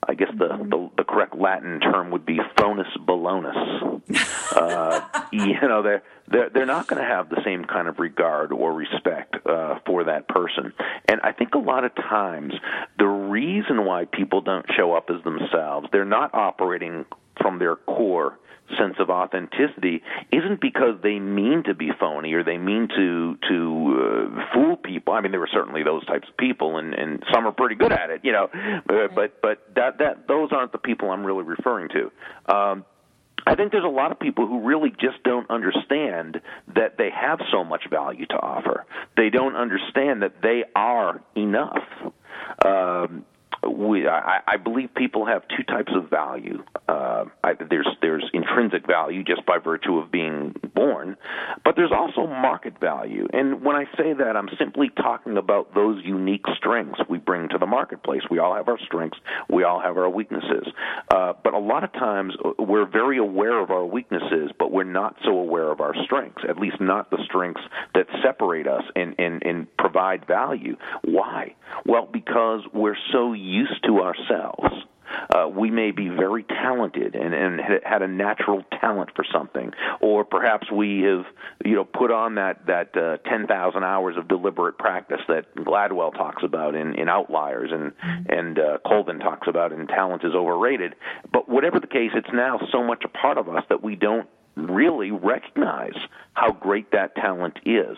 I guess the, the the correct Latin term would be phonus balonus. uh, you know, they're they're they're not going to have the same kind of regard or respect uh, for that person. And I think a lot of times the reason why people don't show up as themselves, they're not operating from their core sense of authenticity isn't because they mean to be phony or they mean to to uh, fool people. I mean, there were certainly those types of people, and and some are pretty good at it, you know. Uh, but but that that those aren't the people I'm really referring to. Um, I think there's a lot of people who really just don't understand that they have so much value to offer. They don't understand that they are enough. Um, we I, I believe people have two types of value. Uh, I, there's there's intrinsic value just by virtue of being born, but there's also market value. And when I say that, I'm simply talking about those unique strengths we bring to the marketplace. We all have our strengths, we all have our weaknesses, uh, but a lot of times uh, we're very aware of our weaknesses, but we're not so aware of our strengths. At least not the strengths that separate us and and, and provide value. Why? Well, because we're so used to ourselves. Uh, we may be very talented and, and had a natural talent for something, or perhaps we have, you know, put on that that uh, ten thousand hours of deliberate practice that Gladwell talks about in, in Outliers, and and uh, Colvin talks about in Talent is Overrated. But whatever the case, it's now so much a part of us that we don't really recognize how great that talent is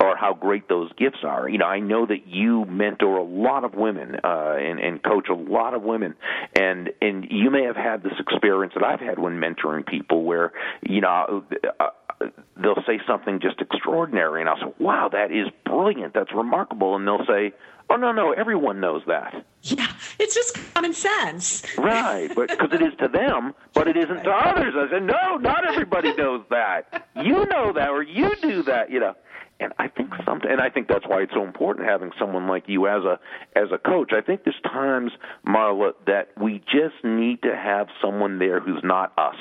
or how great those gifts are. You know, I know that you mentor a lot of women uh, and, and coach a lot of women, and and you may have had this experience that I've had when mentoring people, where you know. They'll say something just extraordinary, and I'll say, "Wow, that is brilliant. That's remarkable." And they'll say, "Oh no, no, everyone knows that." Yeah, it's just common sense. Right, but because it is to them, but it isn't to others. I said, no, not everybody knows that. You know that, or you do that, you know. And I think mm-hmm. some, and I think that's why it's so important having someone like you as a as a coach. I think there's times, Marla, that we just need to have someone there who's not us.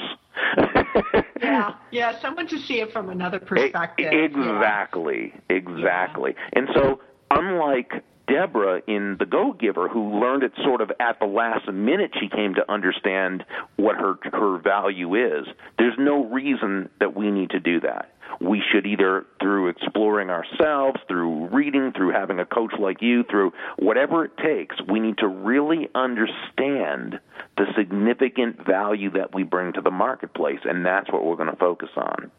yeah, yeah, someone to see it from another perspective. Exactly, exactly. And so unlike Deborah in The Go Giver, who learned it sort of at the last minute she came to understand what her her value is. There's no reason that we need to do that. We should either through exploring ourselves, through reading, through having a coach like you, through whatever it takes, we need to really understand the significant value that we bring to the marketplace, and that's what we're going to focus on.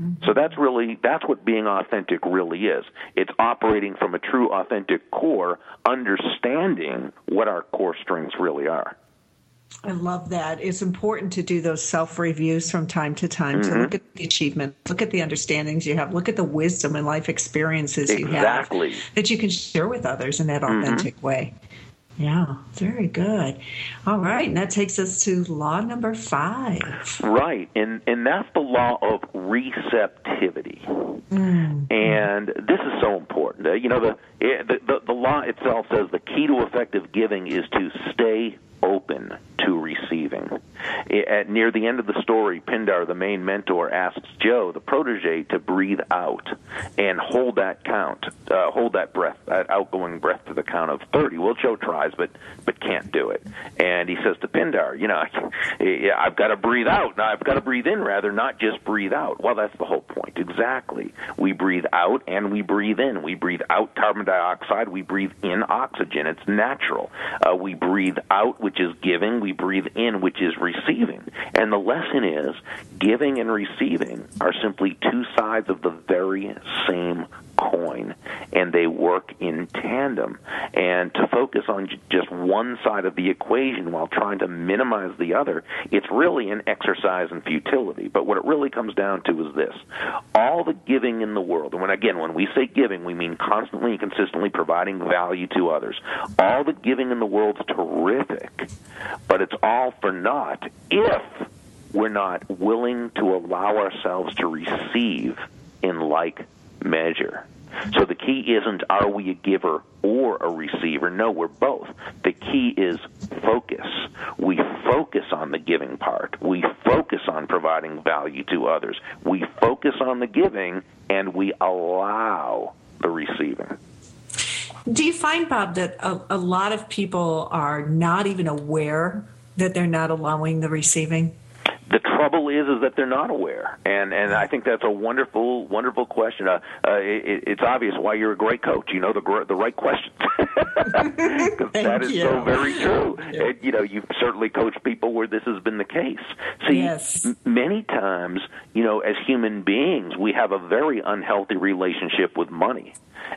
Mm-hmm. So that's really that's what being authentic really is. It's operating from a true authentic core, understanding what our core strengths really are. I love that. It's important to do those self reviews from time to time to mm-hmm. look at the achievement, look at the understandings you have, look at the wisdom and life experiences you have that you can share with others in that mm-hmm. authentic way. Yeah, very good. All right, and that takes us to law number five. Right, and and that's the law of receptivity, and this is so important. Uh, you know, the, eh, the the the law itself says the key to effective giving is to stay open to receiving. At near the end of the story, Pindar, the main mentor, asks Joe, the protege, to breathe out and hold that count, uh, hold that breath, that outgoing breath to the count of thirty. Well, Joe tries, but but can't do it. And he says to Pindar, you know, I've got to breathe out. Now I've got to breathe in, rather, not just breathe out. Well, that's the whole point. Exactly. We breathe out and we breathe in. We breathe out carbon dioxide. We breathe in oxygen. It's natural. Uh, we breathe out, which is giving. We breathe in, which is receiving. And the lesson is giving and receiving are simply two sides of the very same coin, and they work in tandem. And to focus on just one side of the equation while trying to minimize the other, it's really an exercise in futility. But what it really comes down to is this all the giving in the world, and when again, when we say giving, we mean constantly and consistently providing value to others. All the giving in the world's terrific, but it's all for naught if we're not willing to allow ourselves to receive in like measure. So the key isn't are we a giver or a receiver? No, we're both. The key is focus. We focus on the giving part. We focus on providing value to others. We focus on the giving and we allow the receiving. Do you find, Bob, that a, a lot of people are not even aware that they're not allowing the receiving? The trouble is is that they're not aware. And and i think that's a wonderful wonderful question. Uh, uh it, it's obvious why you're a great coach. You know the gr- the right questions. That is you. so very true. And, you know you've certainly coached people where this has been the case. See Yes. m- many times you know as human beings we have a very unhealthy relationship with money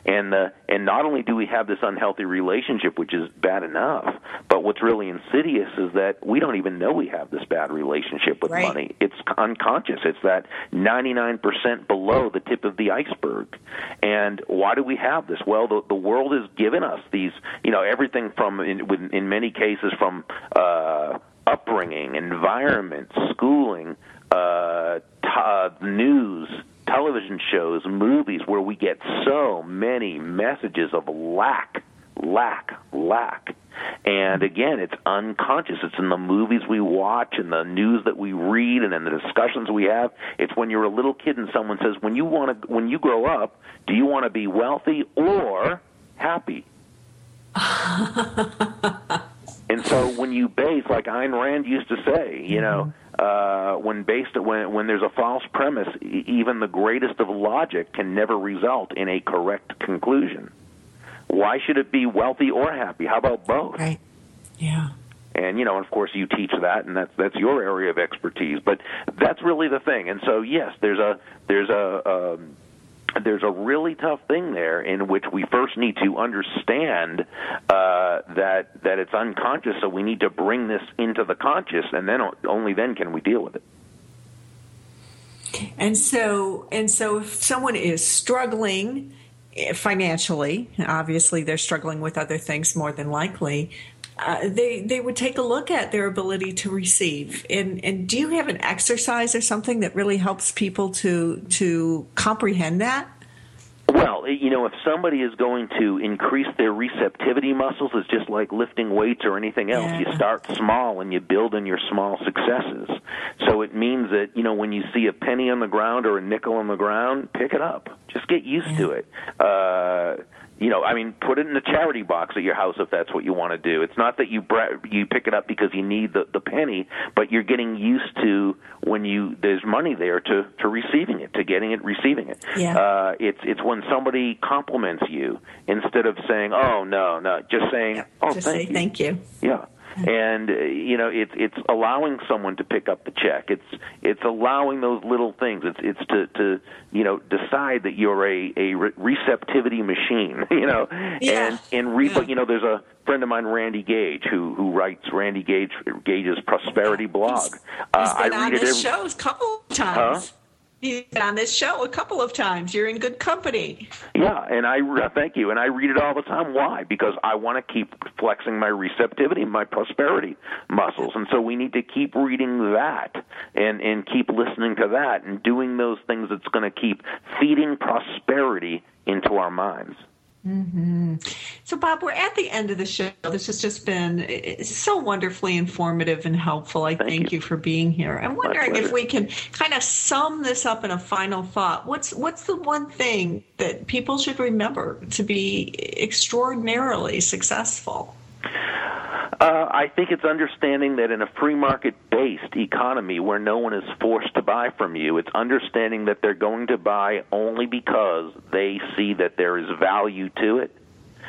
and uh, and not only do we have this unhealthy relationship, which is bad enough, but what's really insidious is that we don't even know we have this bad relationship with Right. money. It's unconscious. It's that 99% below the tip of the iceberg. And why do we have this? Well, the, the world has given us these, you know, everything from in, with- in many cases from uh, upbringing, environment, schooling, uh, t- uh, news, television shows, movies, where we get so many messages of lack, lack, lack. And again, it's unconscious. It's in the movies we watch and the news that we read and in the discussions we have. It's when you're a little kid and someone says, "When you want to, when you grow up, do you want to be wealthy or happy?" And so when you base, like Ayn Rand used to say, you know, uh, when based when when there's a false premise, even the greatest of logic can never result in a correct conclusion. Why should it be wealthy or happy? How about both? Right. Yeah. and you know, of course, you teach that, and that's that's your area of expertise. But that's really the thing. And so, yes, there's a there's a um, there's a really tough thing there in which we first need to understand uh, that that it's unconscious. So we need to bring this into the conscious, and then only then can we deal with it. And so, and so, if someone is struggling eh, financially, obviously they're struggling with other things more than likely. Uh, they they would take a look at their ability to receive. And and do you have an exercise or something that really helps people to to comprehend that? Well, you know, if somebody is going to increase their receptivity muscles, it's just like lifting weights or anything else. Yeah. You start small and you build on your small successes. So it means that, you know, when you see a penny on the ground or a nickel on the ground, pick it up. Just get used to it. Uh, you know, I mean, put it in a charity box at your house if that's what you want to do. It's not that you bra- you pick it up because you need the the penny, but you're getting used to when you there's money there to to receiving it, to getting it, receiving it. Yeah. Uh, it's it's when somebody compliments you instead of saying, "Oh no, no," just saying, "Oh, Just thank say you." thank you. Yeah. And uh, you know it's it's allowing someone to pick up the check. It's it's allowing those little things. It's it's to to you know decide that you're a a re- receptivity machine. You know, Yeah. and and re- Yeah. but you know there's a friend of mine, Randy Gage, who who writes Randy Gage Gage's prosperity blog. He's Uh, been I on read it this every. show a couple times. He's been on this show a couple of times. You're in good company. Yeah, and I thank you, and I read it all the time. Why? Because I want to keep flexing my receptivity, my prosperity muscles, and so we need to keep reading that and and keep listening to that and doing those things that's going to keep feeding prosperity into our minds. Mm-hmm. So, Bob, we're at the end of the show. This has just been so wonderfully informative and helpful. I thank, you. you. for being here. I'm wondering if we can kind of sum this up in a final thought. What's what's the one thing that people should remember to be extraordinarily successful? Uh, I think it's understanding that in a free market based economy where no one is forced to buy from you, it's understanding that they're going to buy only because they see that there is value to it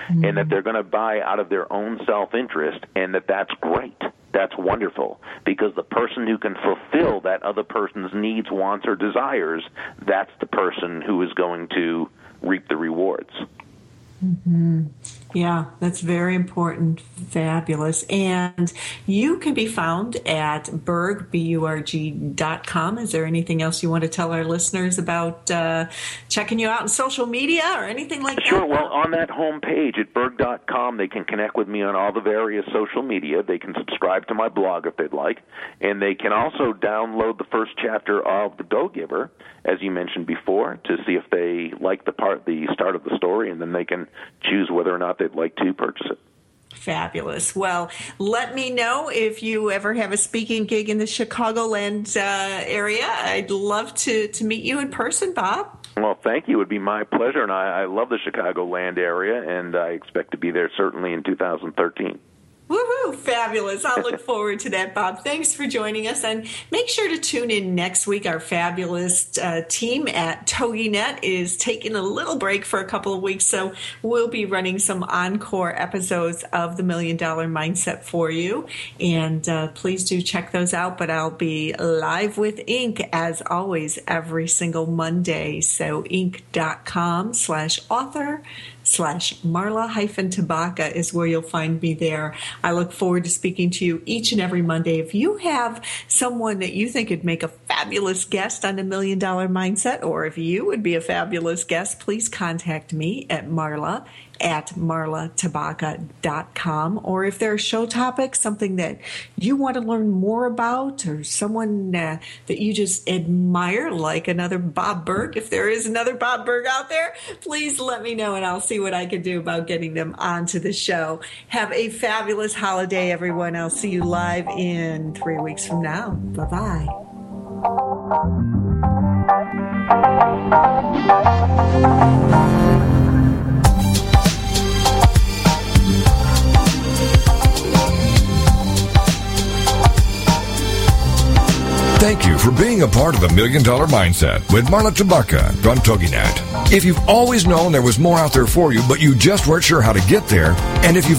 and that they're going to buy out of their own self interest and that that's great. That's wonderful because the person who can fulfill that other person's needs, wants, or desires, that's the person who is going to reap the rewards. Yeah, that's very important. Fabulous. And you can be found at Burg, B-U-R-G dot com. Is there anything else you want to tell our listeners about uh, checking you out on social media or anything like Sure. that? Sure. Well, on that home page at burg.com, they can connect with me on all the various social media. They can subscribe to my blog if they'd like, and they can also download the first chapter of The Go Giver, as you mentioned before, to see if they like the part, the start of the story, and then they can choose whether or not they'd like to purchase it. Fabulous. Well, let me know if you ever have a speaking gig in the Chicagoland uh, area. I'd love to, to meet you in person, Bob. Well, thank you. It would be my pleasure, and I, I love the Chicagoland area, and I expect to be there certainly in 2013. Woohoo! Fabulous. I'll look forward to that, Bob. Thanks for joining us. And make sure to tune in next week. Our fabulous uh, team at TogiNet is taking a little break for a couple of weeks. So we'll be running some encore episodes of the Million Dollar Mindset for you. And uh, please do check those out. But I'll be live with Inc. as always every single Monday. So inc.com slash author slash Marla hyphen Tabaka is where you'll find me there. I look forward to speaking to you each and every Monday. If you have someone that you think would make a fabulous guest on the Million Dollar Mindset, or if you would be a fabulous guest, please contact me at Marla at marlatabaka.com. Or if there are show topics, something that you want to learn more about, or someone uh, that you just admire, like another Bob Burg, if there is another Bob Burg out there, please let me know and I'll see what I can do about getting them onto the show. Have a fabulous holiday, everyone. I'll see you live in three weeks from now. Bye bye. Thank you for being a part of the Million Dollar Mindset with Marla Tabaka on TogiNet. If you've always known there was more out there for you, but you just weren't sure how to get there, and if you've